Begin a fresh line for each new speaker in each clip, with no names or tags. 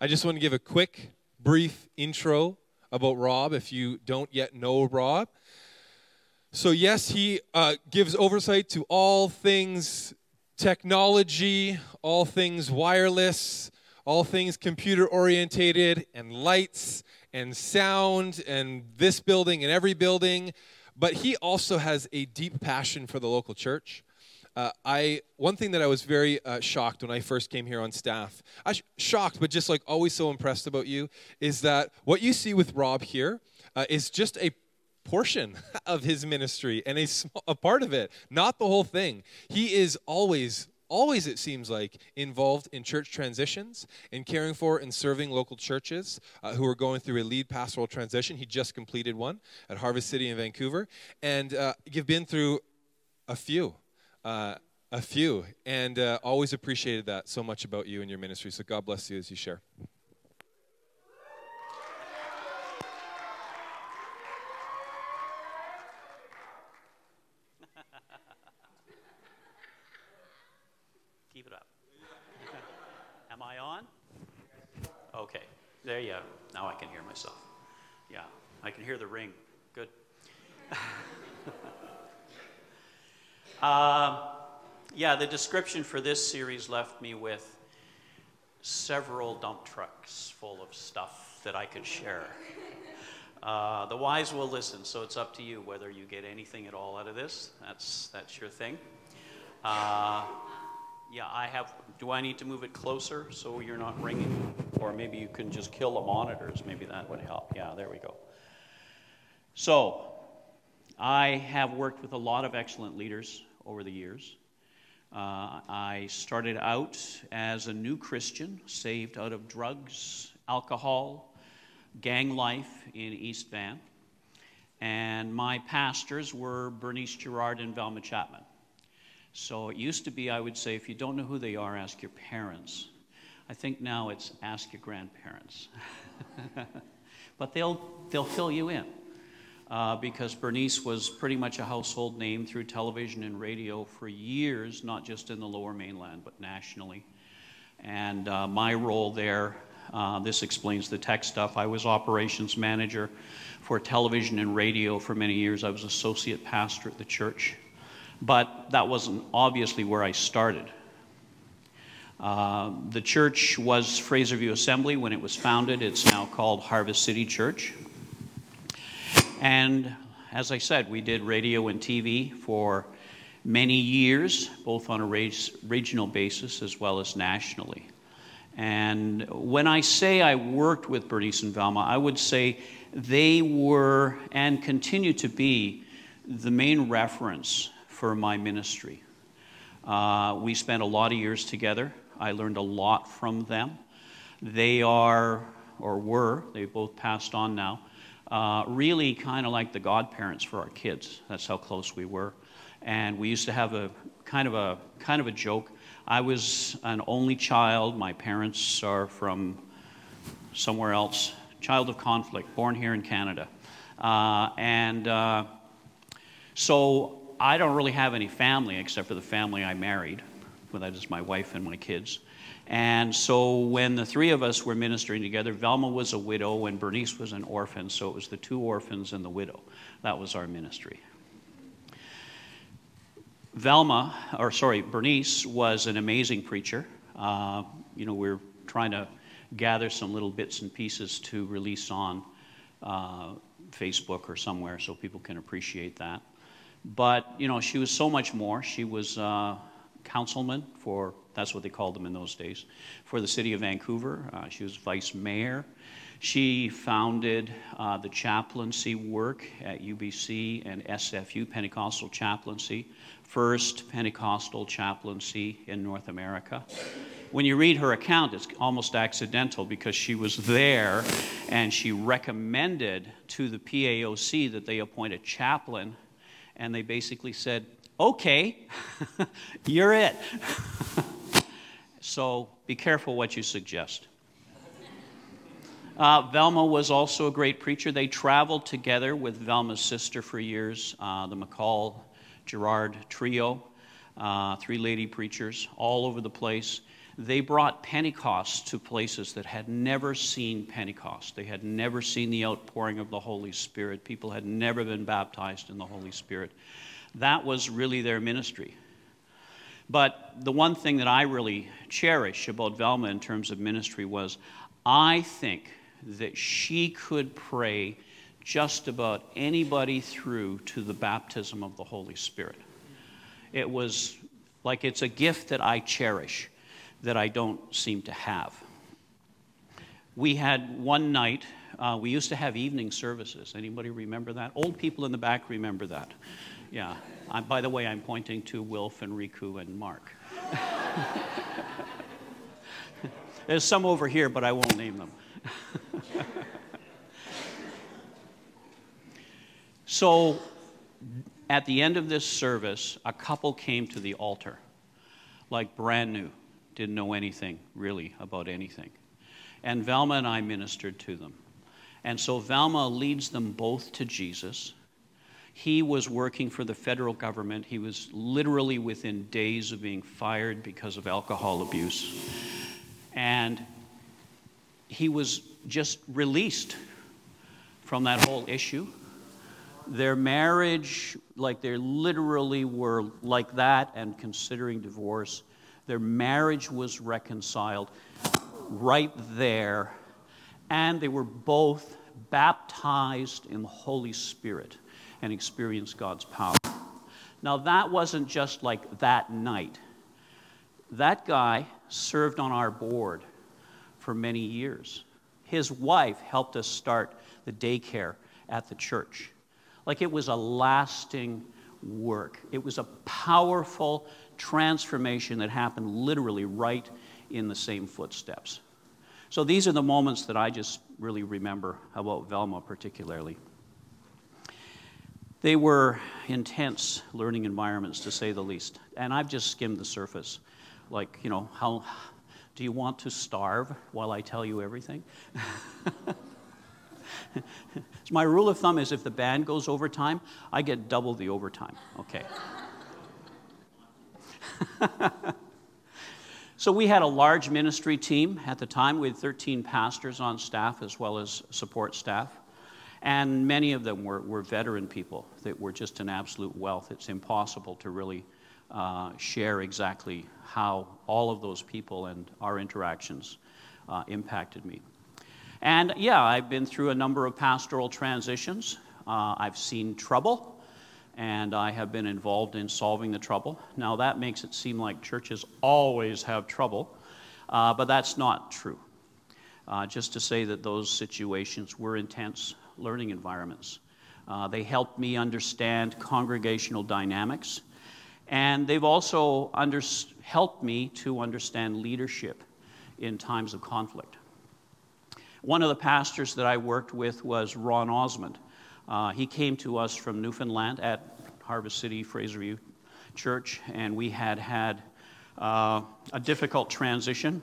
I just want to give a quick, brief intro about Rob if you don't yet know Rob. So, yes, he uh, gives oversight to all things technology, all things wireless, all things computer orientated, and lights and sound, and this building and every building. But he also has a deep passion for the local church. Uh, I one thing that I was very uh, shocked when I first came here on staff, I sh- shocked, but just like always so impressed about you, is that what you see with Rob here uh, is just a portion of his ministry and a, small, a part of it, not the whole thing. He is always always, it seems like, involved in church transitions, in caring for and serving local churches uh, who are going through a lead pastoral transition. He just completed one at Harvest City in Vancouver. And uh, you've been through a few. Uh, a few, and uh, always appreciated that so much about you and your ministry. So God bless you as you share.
Keep it up. Am I on? Okay, there you go. Now I can hear myself. Yeah, I can hear the ring. Good. uh, yeah, the description for this series left me with several dump trucks full of stuff that I could share. Uh, the wise will listen, so it's up to you whether you get anything at all out of this. That's that's your thing. Uh, yeah, I have. Do I need to move it closer so you're not ringing? Or maybe you can just kill the monitors. Maybe that would help. Yeah, there we go. So, I have worked with a lot of excellent leaders over the years. Uh, I started out as a new Christian, saved out of drugs, alcohol, gang life in East Van. And my pastors were Bernice Gerard and Velma Chapman. So it used to be, I would say, if you don't know who they are, ask your parents. I think now it's ask your grandparents. but they'll, they'll fill you in. Uh, because Bernice was pretty much a household name through television and radio for years, not just in the lower mainland, but nationally. And uh, my role there, uh, this explains the tech stuff. I was operations manager for television and radio for many years. I was associate pastor at the church. But that wasn't obviously where I started. Uh, the church was Fraserview Assembly when it was founded. It's now called Harvest City Church. And as I said, we did radio and TV for many years, both on a regional basis as well as nationally. And when I say I worked with Bernice and Velma, I would say they were and continue to be the main reference for my ministry. Uh, we spent a lot of years together. I learned a lot from them. They are, or were, they both passed on now, uh, really kind of like the godparents for our kids. That's how close we were. And we used to have a kind of a kind of a joke. I was an only child. My parents are from somewhere else. Child of conflict, born here in Canada, uh, and uh, so I don't really have any family except for the family I married. Well, that is my wife and my kids. And so when the three of us were ministering together, Velma was a widow and Bernice was an orphan. So it was the two orphans and the widow. That was our ministry. Velma, or sorry, Bernice was an amazing preacher. Uh, you know, we're trying to gather some little bits and pieces to release on uh, Facebook or somewhere so people can appreciate that. But, you know, she was so much more. She was uh, councilman for, that's what they called them in those days, for the city of Vancouver. Uh, she was vice mayor. She founded uh, the chaplaincy work at UBC and SFU, Pentecostal Chaplaincy, first Pentecostal chaplaincy in North America. When you read her account, it's almost accidental because she was there and she recommended to the PAOC that they appoint a chaplain and they basically said, okay, you're it. so be careful what you suggest. Uh, Velma was also a great preacher. They traveled together with Velma's sister for years, uh, the McColl Gerard trio, uh, three lady preachers all over the place. they brought Pentecost to places that had never seen Pentecost. They had never seen the outpouring of the Holy Spirit. People had never been baptized in the Holy Spirit. That was really their ministry. But the one thing that I really cherish about Velma in terms of ministry was I think that she could pray just about anybody through to the baptism of the Holy Spirit. It was like it's a gift that I cherish that I don't seem to have. We had one night, uh, we used to have evening services. Anybody remember that? Old people in the back remember that. Yeah. By the way, I'm pointing to Wilf and Riku and Mark. There's some over here, but I won't name them. so, at the end of this service, a couple came to the altar, like brand new didn't know anything really about anything. And Velma and I ministered to them. And so Velma leads them both to Jesus. He was working for the federal government. He was literally within days of being fired because of alcohol abuse. And he was just released from that whole issue. Their marriage, like they literally were like that and considering divorce. Their marriage was reconciled right there, and they were both baptized in the Holy Spirit and experience God's power. Now, that wasn't just like that night. That guy served on our board for many years. His wife helped us start the daycare at the church. Like it was a lasting work, it was a powerful transformation that happened literally right in the same footsteps. So these are the moments that I just really remember about Velma, particularly. They were intense learning environments, to say the least. And I've just skimmed the surface. Like, you know, how do you want to starve while I tell you everything? my rule of thumb is if the band goes overtime, I get double the overtime. Okay. so we had a large ministry team at the time. We had 13 pastors on staff as well as support staff. And many of them were, were veteran people that were just an absolute wealth. It's impossible to really uh, share exactly how all of those people and our interactions uh, impacted me. And yeah, I've been through a number of pastoral transitions. Uh, I've seen trouble and I have been involved in solving the trouble. Now, that makes it seem like churches always have trouble, uh, but that's not true. Uh, just to say that those situations were intense learning environments. Uh, they helped me understand congregational dynamics, and they've also under- helped me to understand leadership in times of conflict. One of the pastors that I worked with was Ron Osmond. Uh, he came to us from Newfoundland at Harvest City Fraserview Church, and we had had uh, a difficult transition.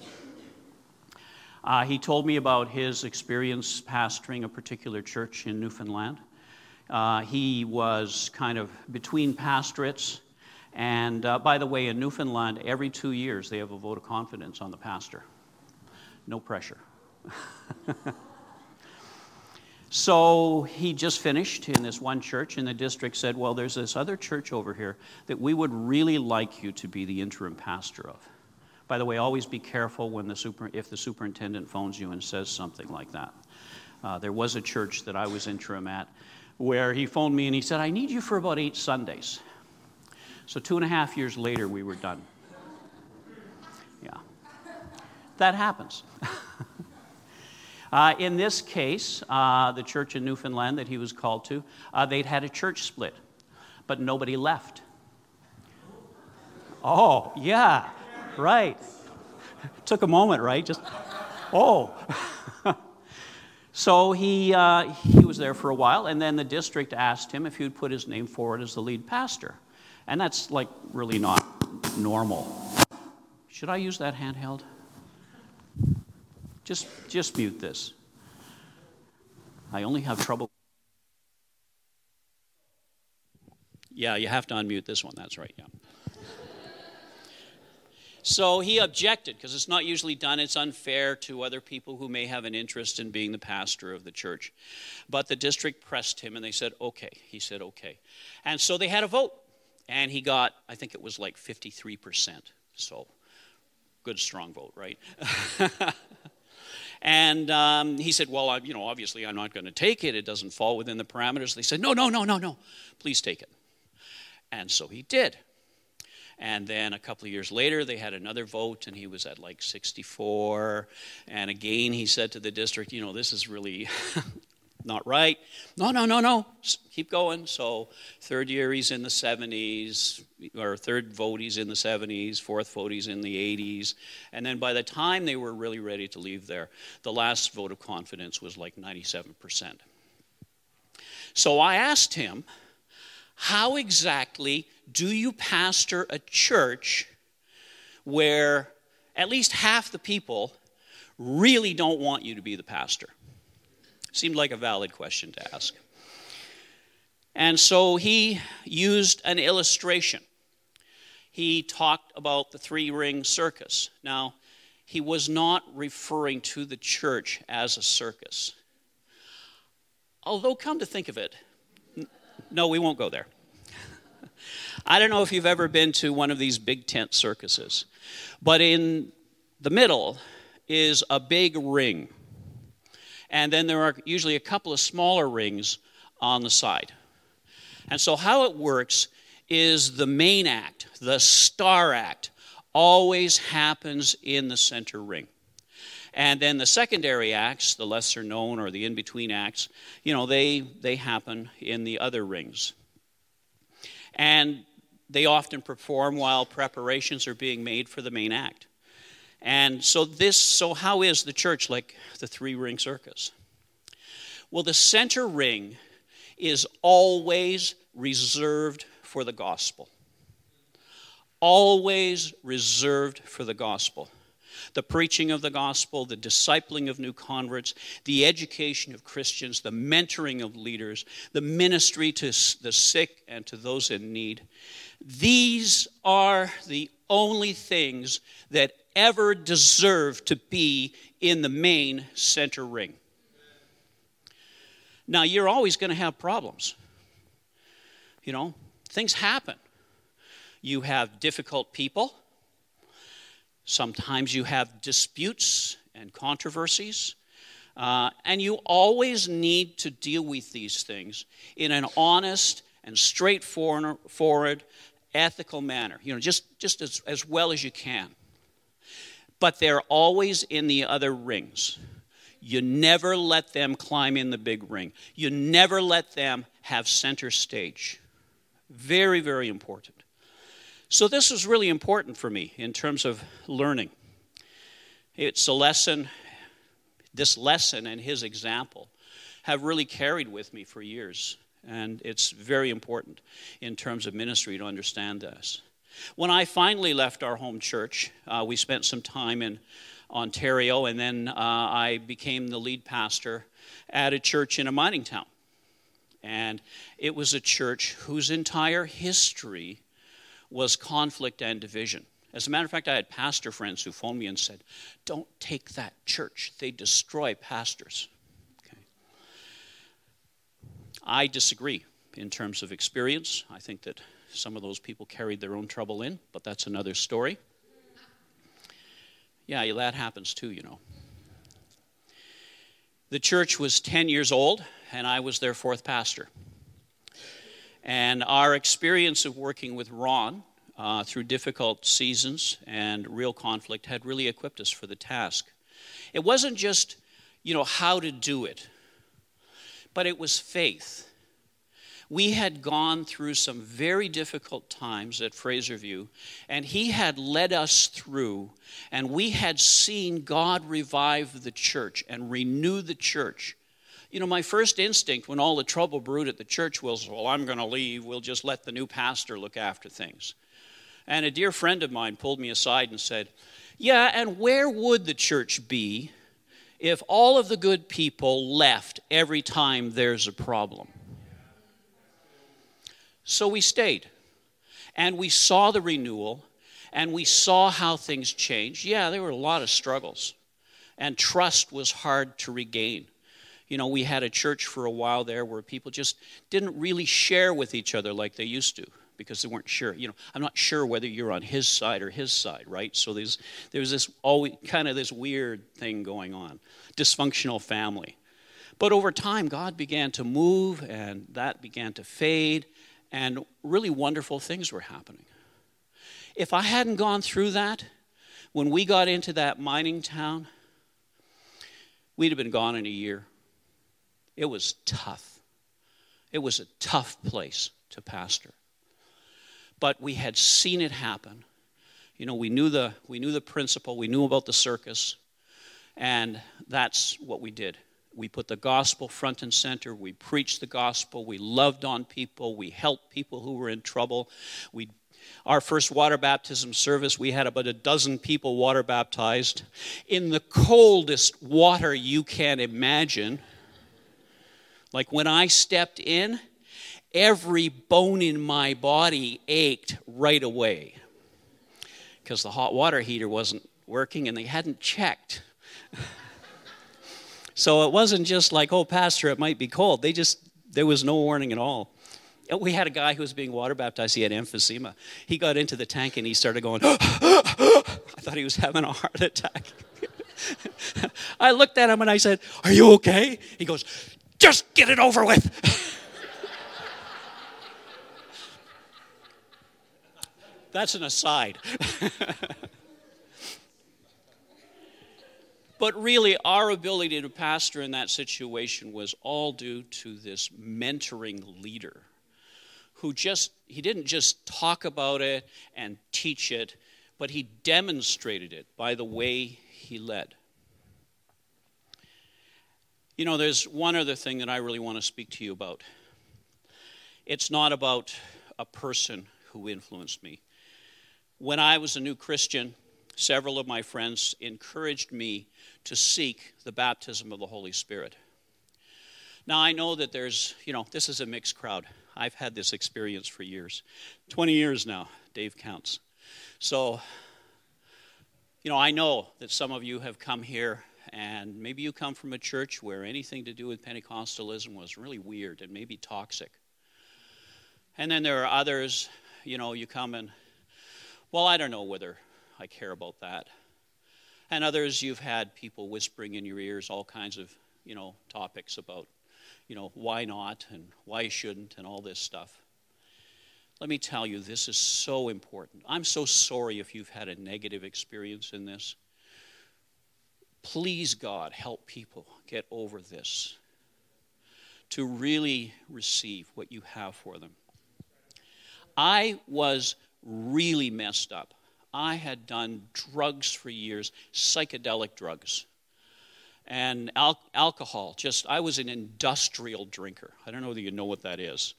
Uh, he told me about his experience pastoring a particular church in Newfoundland. Uh, he was kind of between pastorates, and uh, by the way, in Newfoundland, every two years they have a vote of confidence on the pastor. No pressure. So he just finished in this one church, and the district said, Well, there's this other church over here that we would really like you to be the interim pastor of. By the way, always be careful when the super, if the superintendent phones you and says something like that. Uh, there was a church that I was interim at where he phoned me and he said, I need you for about eight Sundays. So, two and a half years later, we were done. Yeah. That happens. Uh, in this case, uh, the church in Newfoundland that he was called to, uh, they'd had a church split, but nobody left. Oh, yeah, right. Took a moment, right? Just, oh. so he, uh, he was there for a while, and then the district asked him if he would put his name forward as the lead pastor. And that's like really not normal. Should I use that handheld? Just, just mute this. I only have trouble. Yeah, you have to unmute this one. That's right. Yeah. So he objected because it's not usually done. It's unfair to other people who may have an interest in being the pastor of the church. But the district pressed him and they said, okay. He said, okay. And so they had a vote. And he got, I think it was like 53%. So good, strong vote, right? and um, he said, well, I, you know, obviously I'm not going to take it. It doesn't fall within the parameters. They said, no, no, no, no, no. Please take it. And so he did. And then a couple of years later, they had another vote, and he was at like 64. And again, he said to the district, You know, this is really not right. No, no, no, no. Keep going. So, third year, he's in the 70s, or third vote, he's in the 70s, fourth vote, he's in the 80s. And then by the time they were really ready to leave there, the last vote of confidence was like 97%. So I asked him, How exactly do you pastor a church where at least half the people really don't want you to be the pastor? Seemed like a valid question to ask. And so he used an illustration. He talked about the three ring circus. Now, he was not referring to the church as a circus. Although, come to think of it, no, we won't go there. I don't know if you've ever been to one of these big tent circuses, but in the middle is a big ring. And then there are usually a couple of smaller rings on the side. And so, how it works is the main act, the star act, always happens in the center ring. And then the secondary acts, the lesser known or the in between acts, you know, they, they happen in the other rings. And they often perform while preparations are being made for the main act. And so this so how is the church like the three ring circus? Well, the center ring is always reserved for the gospel. Always reserved for the gospel. The preaching of the gospel, the discipling of new converts, the education of Christians, the mentoring of leaders, the ministry to the sick and to those in need. These are the only things that ever deserve to be in the main center ring. Now, you're always going to have problems. You know, things happen. You have difficult people. Sometimes you have disputes and controversies. Uh, and you always need to deal with these things in an honest and straightforward ethical manner, you know, just, just as, as well as you can. But they're always in the other rings. You never let them climb in the big ring. You never let them have center stage. Very, very important. So, this was really important for me in terms of learning. It's a lesson, this lesson and his example have really carried with me for years. And it's very important in terms of ministry to understand this. When I finally left our home church, uh, we spent some time in Ontario, and then uh, I became the lead pastor at a church in a mining town. And it was a church whose entire history was conflict and division. As a matter of fact, I had pastor friends who phoned me and said, Don't take that church, they destroy pastors. I disagree in terms of experience. I think that some of those people carried their own trouble in, but that's another story. Yeah, that happens too, you know. The church was 10 years old, and I was their fourth pastor. And our experience of working with Ron uh, through difficult seasons and real conflict had really equipped us for the task. It wasn't just, you know, how to do it, but it was faith. We had gone through some very difficult times at Fraserview, and he had led us through, and we had seen God revive the church and renew the church. You know, my first instinct when all the trouble brewed at the church was, well, I'm going to leave. We'll just let the new pastor look after things. And a dear friend of mine pulled me aside and said, Yeah, and where would the church be if all of the good people left every time there's a problem. So we stayed and we saw the renewal And we saw how things changed. Yeah, there were a lot of struggles, and trust was hard to regain. You know, we had a church for a while there where people just didn't really share with each other like they used to because they weren't sure. You know, I'm not sure whether you're on his side or his side, right? So there's there's this always kind of this weird thing going on, dysfunctional family. But over time, God began to move, and that began to fade, and really wonderful things were happening. If I hadn't gone through that, when we got into that mining town, we'd have been gone in a year. It was tough. It was a tough place to pastor. But we had seen it happen. You know, we knew the, we knew the principle, we knew about the circus, and that's what we did. We put the gospel front and center. We preached the gospel. We loved on people. We helped people who were in trouble. We, our first water baptism service, we had about a dozen people water baptized in the coldest water you can imagine. Like when I stepped in, every bone in my body ached right away because the hot water heater wasn't working and they hadn't checked. So it wasn't just like, oh, Pastor, it might be cold. They just, there was no warning at all. Uh, we had a guy who was being water baptized. He had emphysema. He got into the tank and he started going, I thought he was having a heart attack. I looked at him and I said, Are you okay? He goes, Just get it over with. That's an aside. But really, our ability to pastor in that situation was all due to this mentoring leader who just, he didn't just talk about it and teach it, but he demonstrated it by the way he led. You know, there's one other thing that I really want to speak to you about. It's not about a person who influenced me. When I was a new Christian, several of my friends encouraged me to seek the baptism of the Holy Spirit. Now, I know that there's, you know, this is a mixed crowd. I've had this experience for years 20 years now, Dave counts. So, you know, I know that some of you have come here and maybe you come from a church where anything to do with Pentecostalism was really weird and maybe toxic. And then there are others, you know, you come and, well, I don't know whether I care about that. And others, you've had people whispering in your ears all kinds of, you know, topics about, you know, why not and why shouldn't and all this stuff. Let me tell you, this is so important. I'm so sorry if you've had a negative experience in this. Please, God, help people get over this to really receive what you have for them. I was really messed up. I had done drugs for years, psychedelic drugs. And al- alcohol, just, I was an industrial drinker. I don't know whether you know what that is.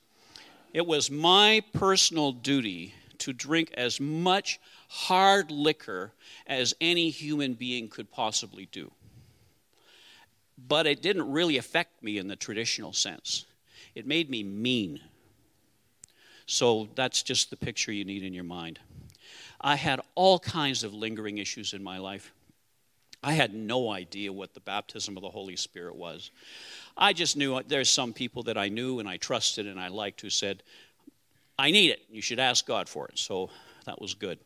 It was my personal duty to drink as much hard liquor as any human being could possibly do. But it didn't really affect me in the traditional sense, it made me mean. So that's just the picture you need in your mind. I had all kinds of lingering issues in my life. I had no idea what the baptism of the Holy Spirit was. I just knew there's some people that I knew and I trusted and I liked who said, I need it. You should ask God for it. So that was good.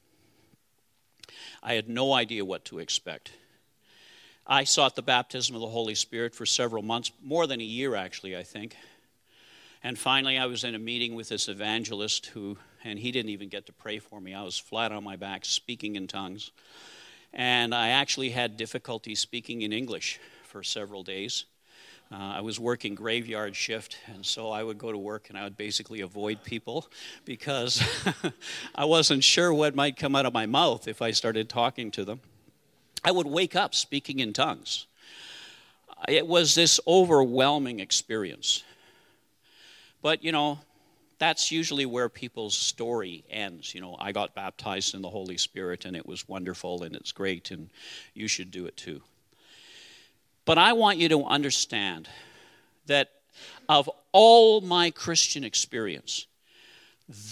I had no idea what to expect. I sought the baptism of the Holy Spirit for several months, more than a year actually, I think. And finally, I was in a meeting with this evangelist who and he didn't even get to pray for me. I was flat on my back speaking in tongues. And I actually had difficulty speaking in English for several days. Uh, I was working graveyard shift, and so I would go to work and I would basically avoid people because I wasn't sure what might come out of my mouth if I started talking to them. I would wake up speaking in tongues. It was this overwhelming experience. But, you know, that's usually where people's story ends. You know, I got baptized in the Holy Spirit and it was wonderful and it's great and you should do it too. But I want you to understand that of all my Christian experience,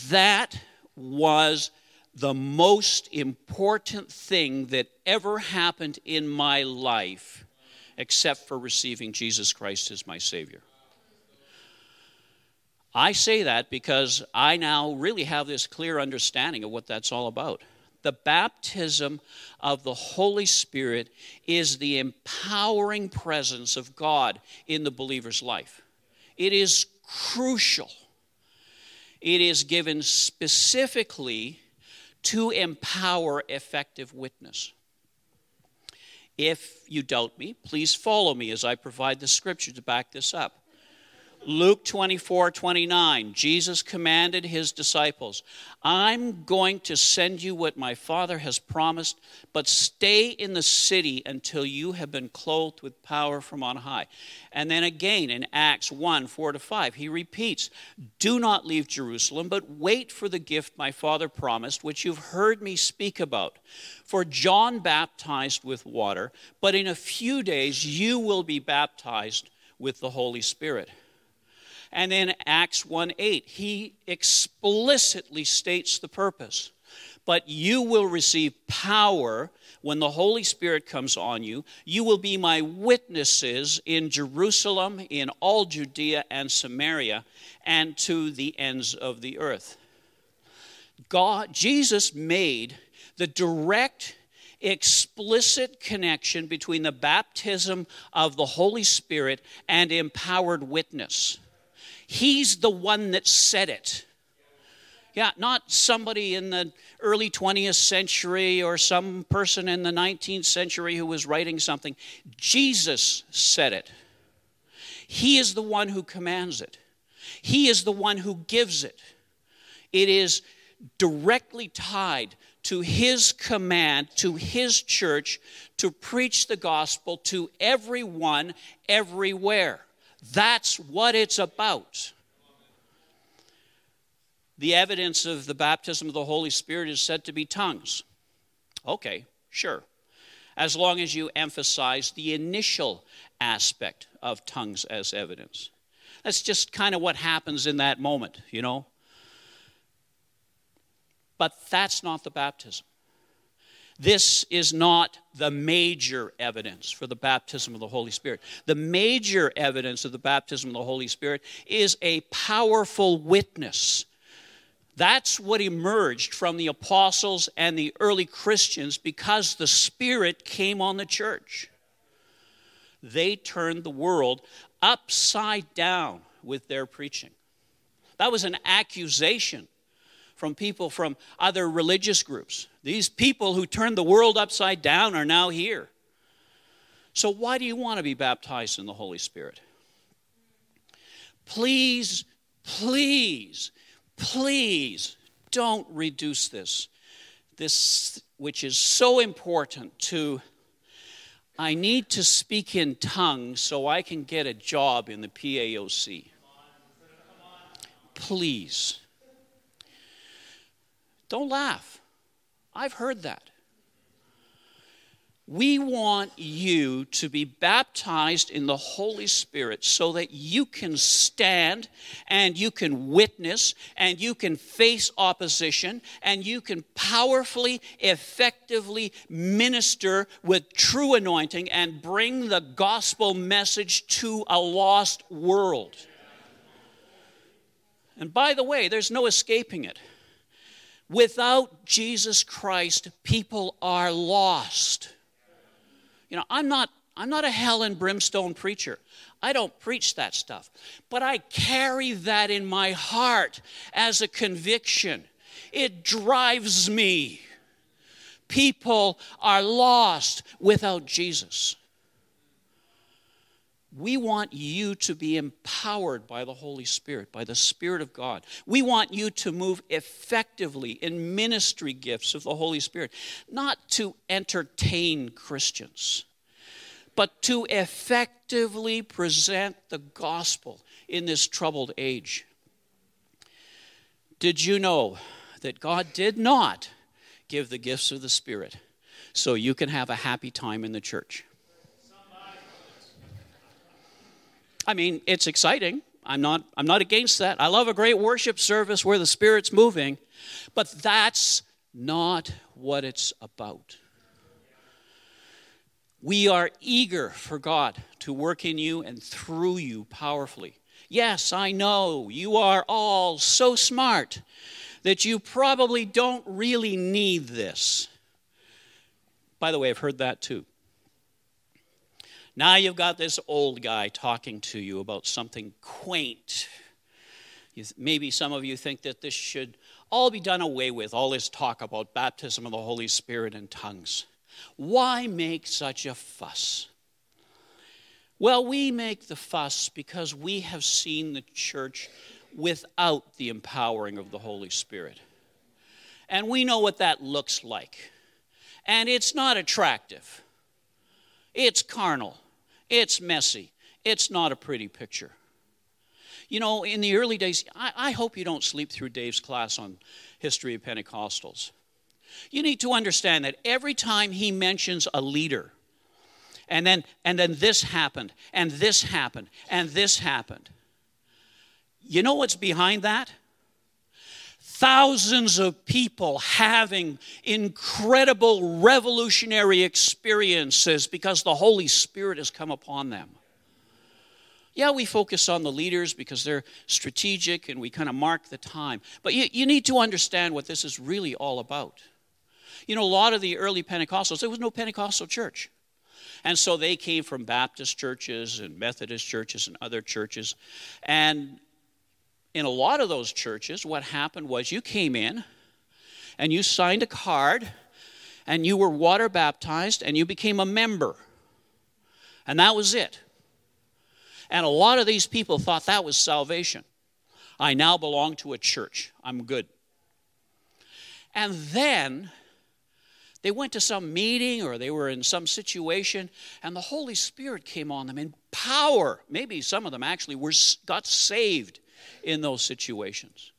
that was the most important thing that ever happened in my life, except for receiving Jesus Christ as my Savior. I say that because I now really have this clear understanding of what that's all about. The baptism of the Holy Spirit is the empowering presence of God in the believer's life. It is crucial. It is given specifically to empower effective witness. If you doubt me, please follow me as I provide the scripture to back this up. Luke 24 29, Jesus commanded his disciples, I'm going to send you what my Father has promised, but stay in the city until you have been clothed with power from on high. And then again in Acts 1 4 to 5, he repeats, Do not leave Jerusalem, but wait for the gift my Father promised, which you've heard me speak about. For John baptized with water, but in a few days you will be baptized with the Holy Spirit. And in Acts 1 8, he explicitly states the purpose. But you will receive power when the Holy Spirit comes on you. You will be my witnesses in Jerusalem, in all Judea and Samaria, and to the ends of the earth. God, Jesus made the direct explicit connection between the baptism of the Holy Spirit and empowered witness. He's the one that said it. Yeah, not somebody in the early 20th century or some person in the 19th century who was writing something. Jesus said it. He is the one who commands it, He is the one who gives it. It is directly tied to His command, to His church, to preach the gospel to everyone, everywhere. That's what it's about. The evidence of the baptism of the Holy Spirit is said to be tongues. Okay, sure. As long as you emphasize the initial aspect of tongues as evidence. That's just kind of what happens in that moment, you know. But that's not the baptism. This is not the major evidence for the baptism of the Holy Spirit. The major evidence of the baptism of the Holy Spirit is a powerful witness. That's what emerged from the apostles and the early Christians because the Spirit came on the church. They turned the world upside down with their preaching. That was an accusation from people from other religious groups. These people who turned the world upside down are now here. So, why do you want to be baptized in the Holy Spirit? Please, please, please don't reduce this. This, which is so important to, I need to speak in tongues so I can get a job in the PAOC. Please. Don't laugh. I've heard that. We want you to be baptized in the Holy Spirit so that you can stand and you can witness and you can face opposition and you can powerfully, effectively minister with true anointing and bring the gospel message to a lost world. And by the way, there's no escaping it. Without Jesus Christ, people are lost. You know, I'm not I'm not a hell and brimstone preacher. I don't preach that stuff. But I carry that in my heart as a conviction. It drives me. People are lost without Jesus. We want you to be empowered by the Holy Spirit, by the Spirit of God. We want you to move effectively in ministry gifts of the Holy Spirit, not to entertain Christians, but to effectively present the gospel in this troubled age. Did you know that God did not give the gifts of the Spirit so you can have a happy time in the church? I mean, it's exciting. I'm not, I'm not against that. I love a great worship service where the Spirit's moving, but that's not what it's about. We are eager for God to work in you and through you powerfully. Yes, I know you are all so smart that you probably don't really need this. By the way, I've heard that too. Now you've got this old guy talking to you about something quaint. Maybe some of you think that this should all be done away with, all this talk about baptism of the Holy Spirit and tongues. Why make such a fuss? Well, we make the fuss because we have seen the church without the empowering of the Holy Spirit. And we know what that looks like. And it's not attractive, it's carnal, it's messy, it's not a pretty picture. You know, in the early days, I, I hope you don't sleep through Dave's class on history of Pentecostals. You need to understand that every time he mentions a leader, and then and then this happened, and this happened, and this happened. You know what's behind that? Thousands of people having incredible revolutionary experiences because the Holy Spirit has come upon them. Yeah, we focus on the leaders because they're strategic and we kind of mark the time. But you, you need to understand what this is really all about. You know, a lot of the early Pentecostals, there was no Pentecostal church. And so they came from Baptist churches and Methodist churches and other churches. And in a lot of those churches, what happened was you came in and you signed a card and you were water baptized and you became a member. And that was it. And a lot of these people thought that was salvation. I now belong to a church. I'm good. And then they went to some meeting or they were in some situation, and the Holy Spirit came on them in power. Maybe some of them actually were, got saved in those situations.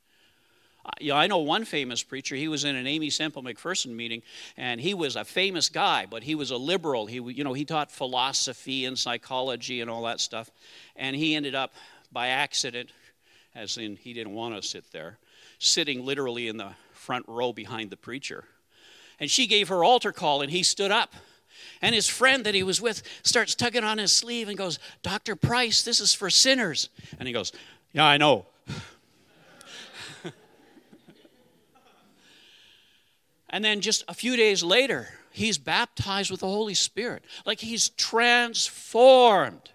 Yeah, I know one famous preacher. He was in an Aimee Semple McPherson meeting, and he was a famous guy, but he was a liberal. He, you know, he taught philosophy and psychology and all that stuff, and he ended up by accident, as in he didn't want to sit there, sitting literally in the front row behind the preacher and she gave her altar call, and he stood up. And his friend that he was with starts tugging on his sleeve and goes, Dr. Price, this is for sinners. And he goes, Yeah, I know. and then just a few days later, he's baptized with the Holy Spirit. Like he's transformed.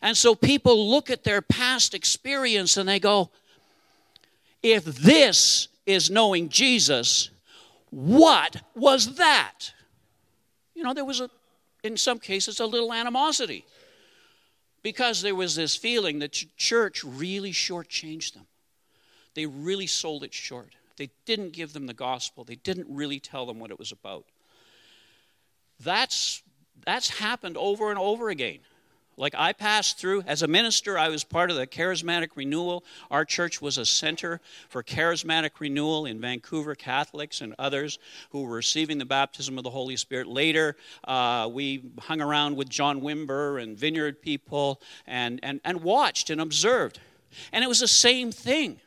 And so people look at their past experience and they go, if this is knowing Jesus, what was that? You know, there was, a, in some cases, a little animosity because there was this feeling that church really shortchanged them. They really sold it short. They didn't give them the gospel, they didn't really tell them what it was about. That's, that's happened over and over again. Like I passed through, as a minister, I was part of the charismatic renewal. Our church was a center for charismatic renewal in Vancouver, Catholics and others who were receiving the baptism of the Holy Spirit. Later, uh, we hung around with John Wimber and vineyard people and, and, and watched and observed. And it was the same thing.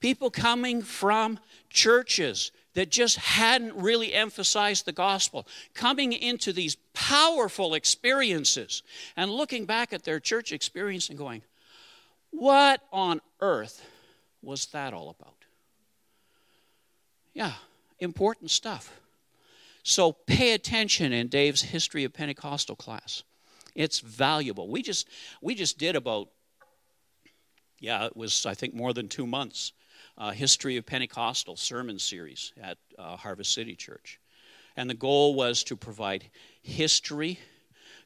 People coming from churches that just hadn't really emphasized the gospel, coming into these powerful experiences and looking back at their church experience and going, What on earth was that all about? Yeah, important stuff. So pay attention in Dave's History of Pentecostal class. It's valuable. We just we just did about yeah, it was I think more than 2 months uh, History of Pentecostal sermon series at uh, Harvest City Church. And the goal was to provide history,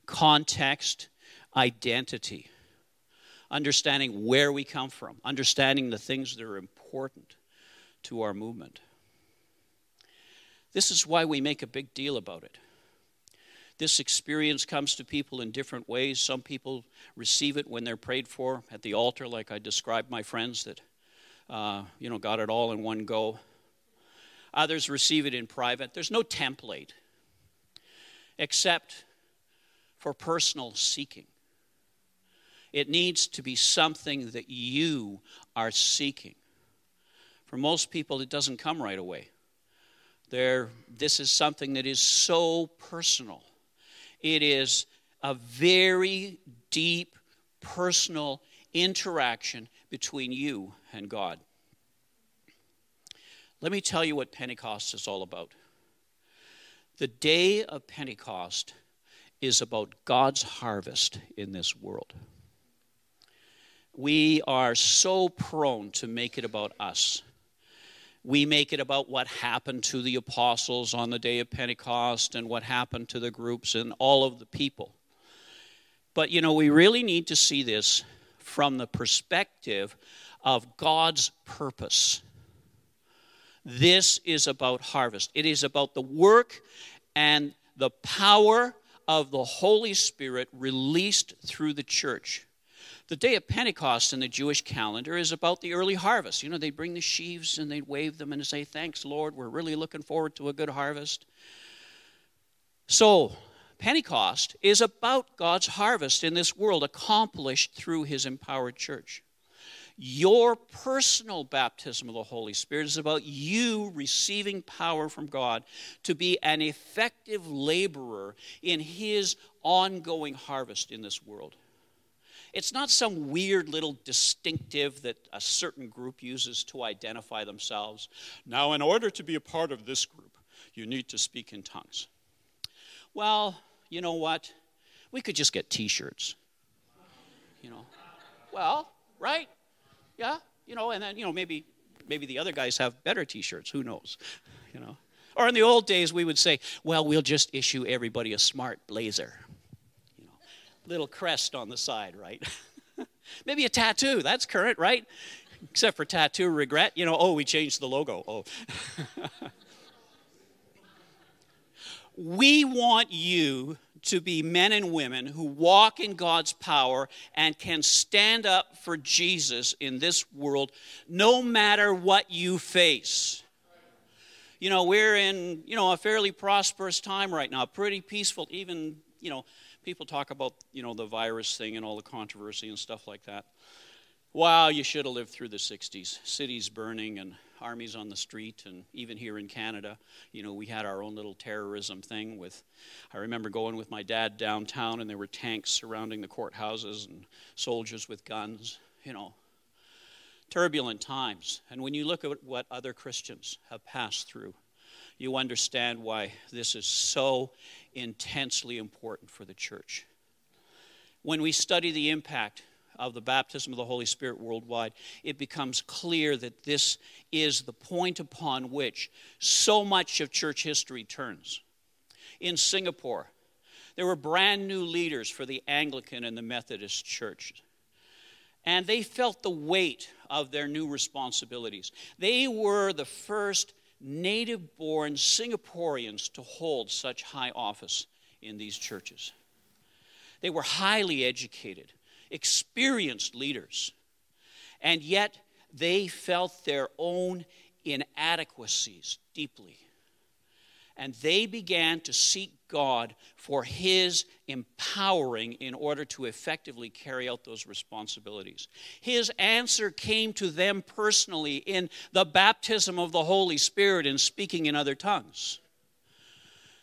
context, identity, understanding where we come from, understanding the things that are important to our movement. This is why we make a big deal about it. This experience comes to people in different ways. Some people receive it when they're prayed for at the altar, like I described my friends that uh, you know, got it all in one go. Others receive it in private. There's no template except for personal seeking. It needs to be something that you are seeking. For most people, it doesn't come right away. There, this is something that is so personal. It is a very deep, personal interaction between you and God. Let me tell you what Pentecost is all about. The day of Pentecost is about God's harvest in this world. We are so prone to make it about us. We make it about what happened to the apostles on the day of Pentecost and what happened to the groups and all of the people. But you know, we really need to see this from the perspective of God's purpose. This is about harvest. It is about the work and the power of the Holy Spirit released through the church. The day of Pentecost in the Jewish calendar is about the early harvest. You know, they bring the sheaves and they wave them and say, Thanks, Lord, we're really looking forward to a good harvest. So, Pentecost is about God's harvest in this world accomplished through his empowered church. Your personal baptism of the Holy Spirit is about you receiving power from God to be an effective laborer in his ongoing harvest in this world. It's not some weird little distinctive that a certain group uses to identify themselves. Now, in order to be a part of this group, you need to speak in tongues. Well, you know what? We could just get t shirts. You know, well, right? Yeah, you know, and then, you know, maybe maybe the other guys have better t-shirts who knows you know or in the old days we would say well we'll just issue everybody a smart blazer you know little crest on the side right maybe a tattoo that's current right except for tattoo regret you know oh we changed the logo oh we want you to be men and women who walk in God's power and can stand up for Jesus in this world no matter what you face. You know, we're in, you know, a fairly prosperous time right now, pretty peaceful even, you know, people talk about, you know, the virus thing and all the controversy and stuff like that. Wow, you should have lived through the 60s. Cities burning and armies on the street, and even here in Canada, you know, we had our own little terrorism thing. With, I remember going with my dad downtown, and there were tanks surrounding the courthouses and soldiers with guns. You know, turbulent times. And when you look at what other Christians have passed through, you understand why this is so intensely important for the church. When we study the impact of the baptism of the Holy Spirit worldwide, it becomes clear that this is the point upon which so much of church history turns. In Singapore, there were brand new leaders for the Anglican and the Methodist church. And they felt the weight of their new responsibilities. They were the first native born Singaporeans to hold such high office in these churches. They were highly educated experienced leaders. And yet they felt their own inadequacies deeply. And they began to seek God for His empowering in order to effectively carry out those responsibilities. His answer came to them personally in the baptism of the Holy Spirit and speaking in other tongues.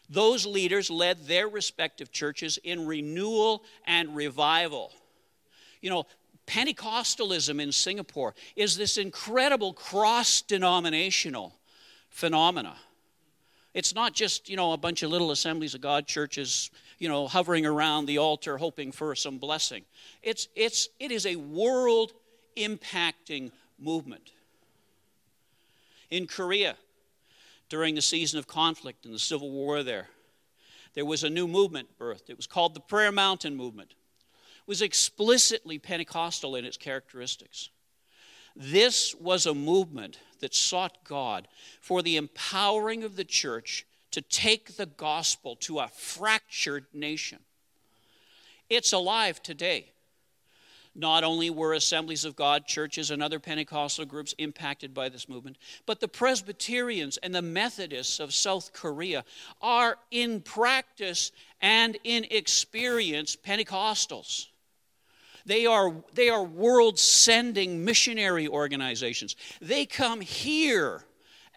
Those leaders led their respective churches in renewal and revival. You know, Pentecostalism in Singapore is this incredible cross denominational phenomena. It's not just, you know, a bunch of little assemblies of God churches, you know, hovering around the altar hoping for some blessing. It's, it's, it is a world impacting movement. In Korea, during the season of conflict and the civil war there, there was a new movement birthed. It was called the Prayer Mountain Movement was explicitly Pentecostal in its characteristics. This was a movement that sought God for the empowering of the church to take the gospel to a fractured nation. It's alive today. Not only were Assemblies of God churches and other Pentecostal groups impacted by this movement, but the Presbyterians and the Methodists of South Korea are in practice and in experience Pentecostals. They are, they are world sending missionary organizations. They come here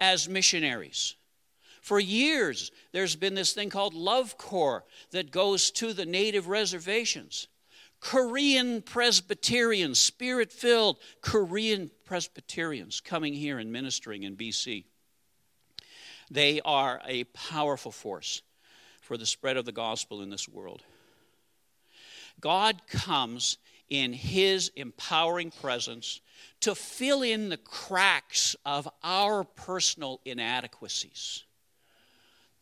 as missionaries For years, there's been this thing called Love Corps that goes to the native reservations. Korean Presbyterians, spirit filled Korean Presbyterians coming here and ministering in BC. They are a powerful force for the spread of the gospel in this world. God comes in His empowering presence to fill in the cracks of our personal inadequacies.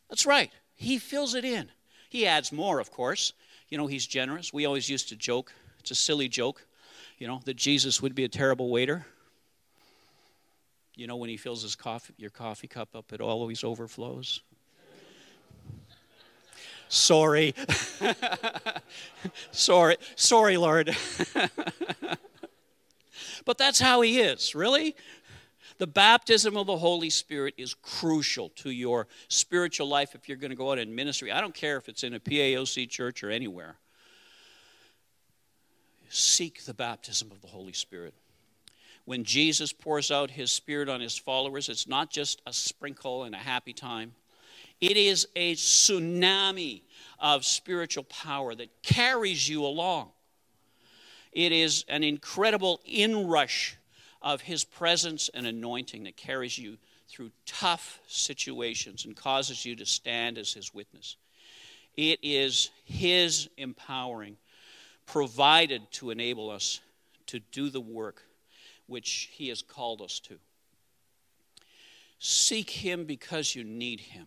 That's right. He fills it in. He adds more, of course. You know, he's generous. We always used to joke, it's a silly joke, you know, that Jesus would be a terrible waiter. You know, when he fills his coffee, your coffee cup up, it always overflows. Sorry. sorry. Sorry, Lord. but that's how he is, really. The baptism of the Holy Spirit is crucial to your spiritual life if you're going to go out in ministry. I don't care if it's in a PAOC church or anywhere. Seek the baptism of the Holy Spirit. When Jesus pours out his Spirit on his followers, it's not just a sprinkle and a happy time, it is a tsunami of spiritual power that carries you along. It is an incredible inrush of His presence and anointing that carries you through tough situations and causes you to stand as His witness. It is His empowering provided to enable us to do the work which He has called us to. Seek Him because you need Him.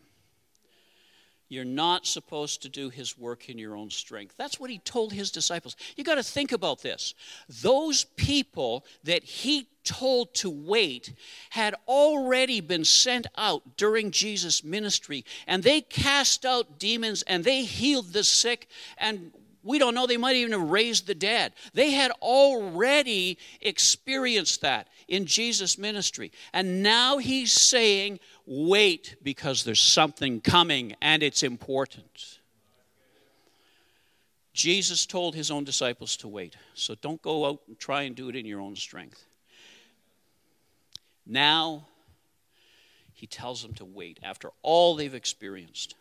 You're not supposed to do his work in your own strength. That's what he told his disciples. You got to think about this. Those people that he told to wait had already been sent out during Jesus' ministry, and they cast out demons and they healed the sick and we don't know, they might even have raised the dead. They had already experienced that in Jesus' ministry. And now he's saying, wait because there's something coming and it's important. Jesus told his own disciples to wait. So don't go out and try and do it in your own strength. Now, he tells them to wait after all they've experienced.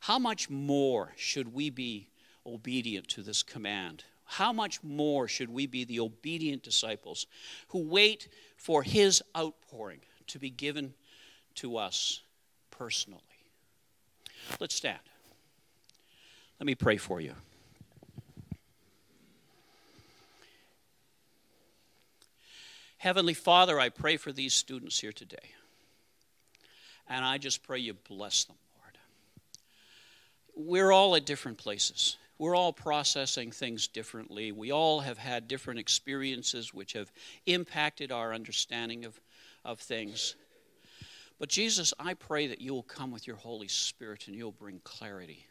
How much more should we be obedient to this command? How much more should we be the obedient disciples who wait for his outpouring to be given to us personally? Let's stand. Let me pray for you. Heavenly Father, I pray for these students here today. And I just pray you bless them, Lord. We're all at different places. We're all processing things differently. We all have had different experiences which have impacted our understanding of, of things. But Jesus, I pray that you will come with your Holy Spirit and you'll bring clarity.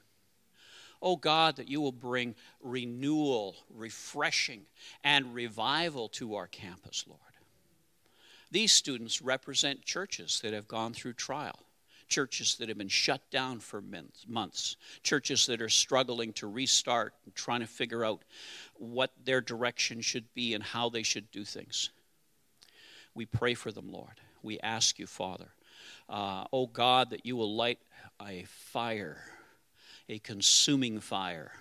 Oh God, that you will bring renewal, refreshing, and revival to our campus, Lord. These students represent churches that have gone through trial, churches that have been shut down for months, churches that are struggling to restart and trying to figure out what their direction should be and how they should do things. We pray for them, Lord. We ask you, Father, uh, oh God, that you will light a fire, a consuming fire.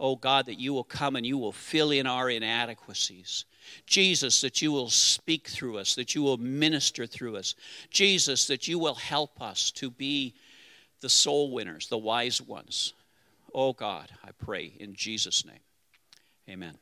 Oh God, that you will come and you will fill in our inadequacies Jesus, that you will speak through us, that you will minister through us. Jesus, that you will help us to be the soul winners, the wise ones. Oh God, I pray in Jesus' name. Amen.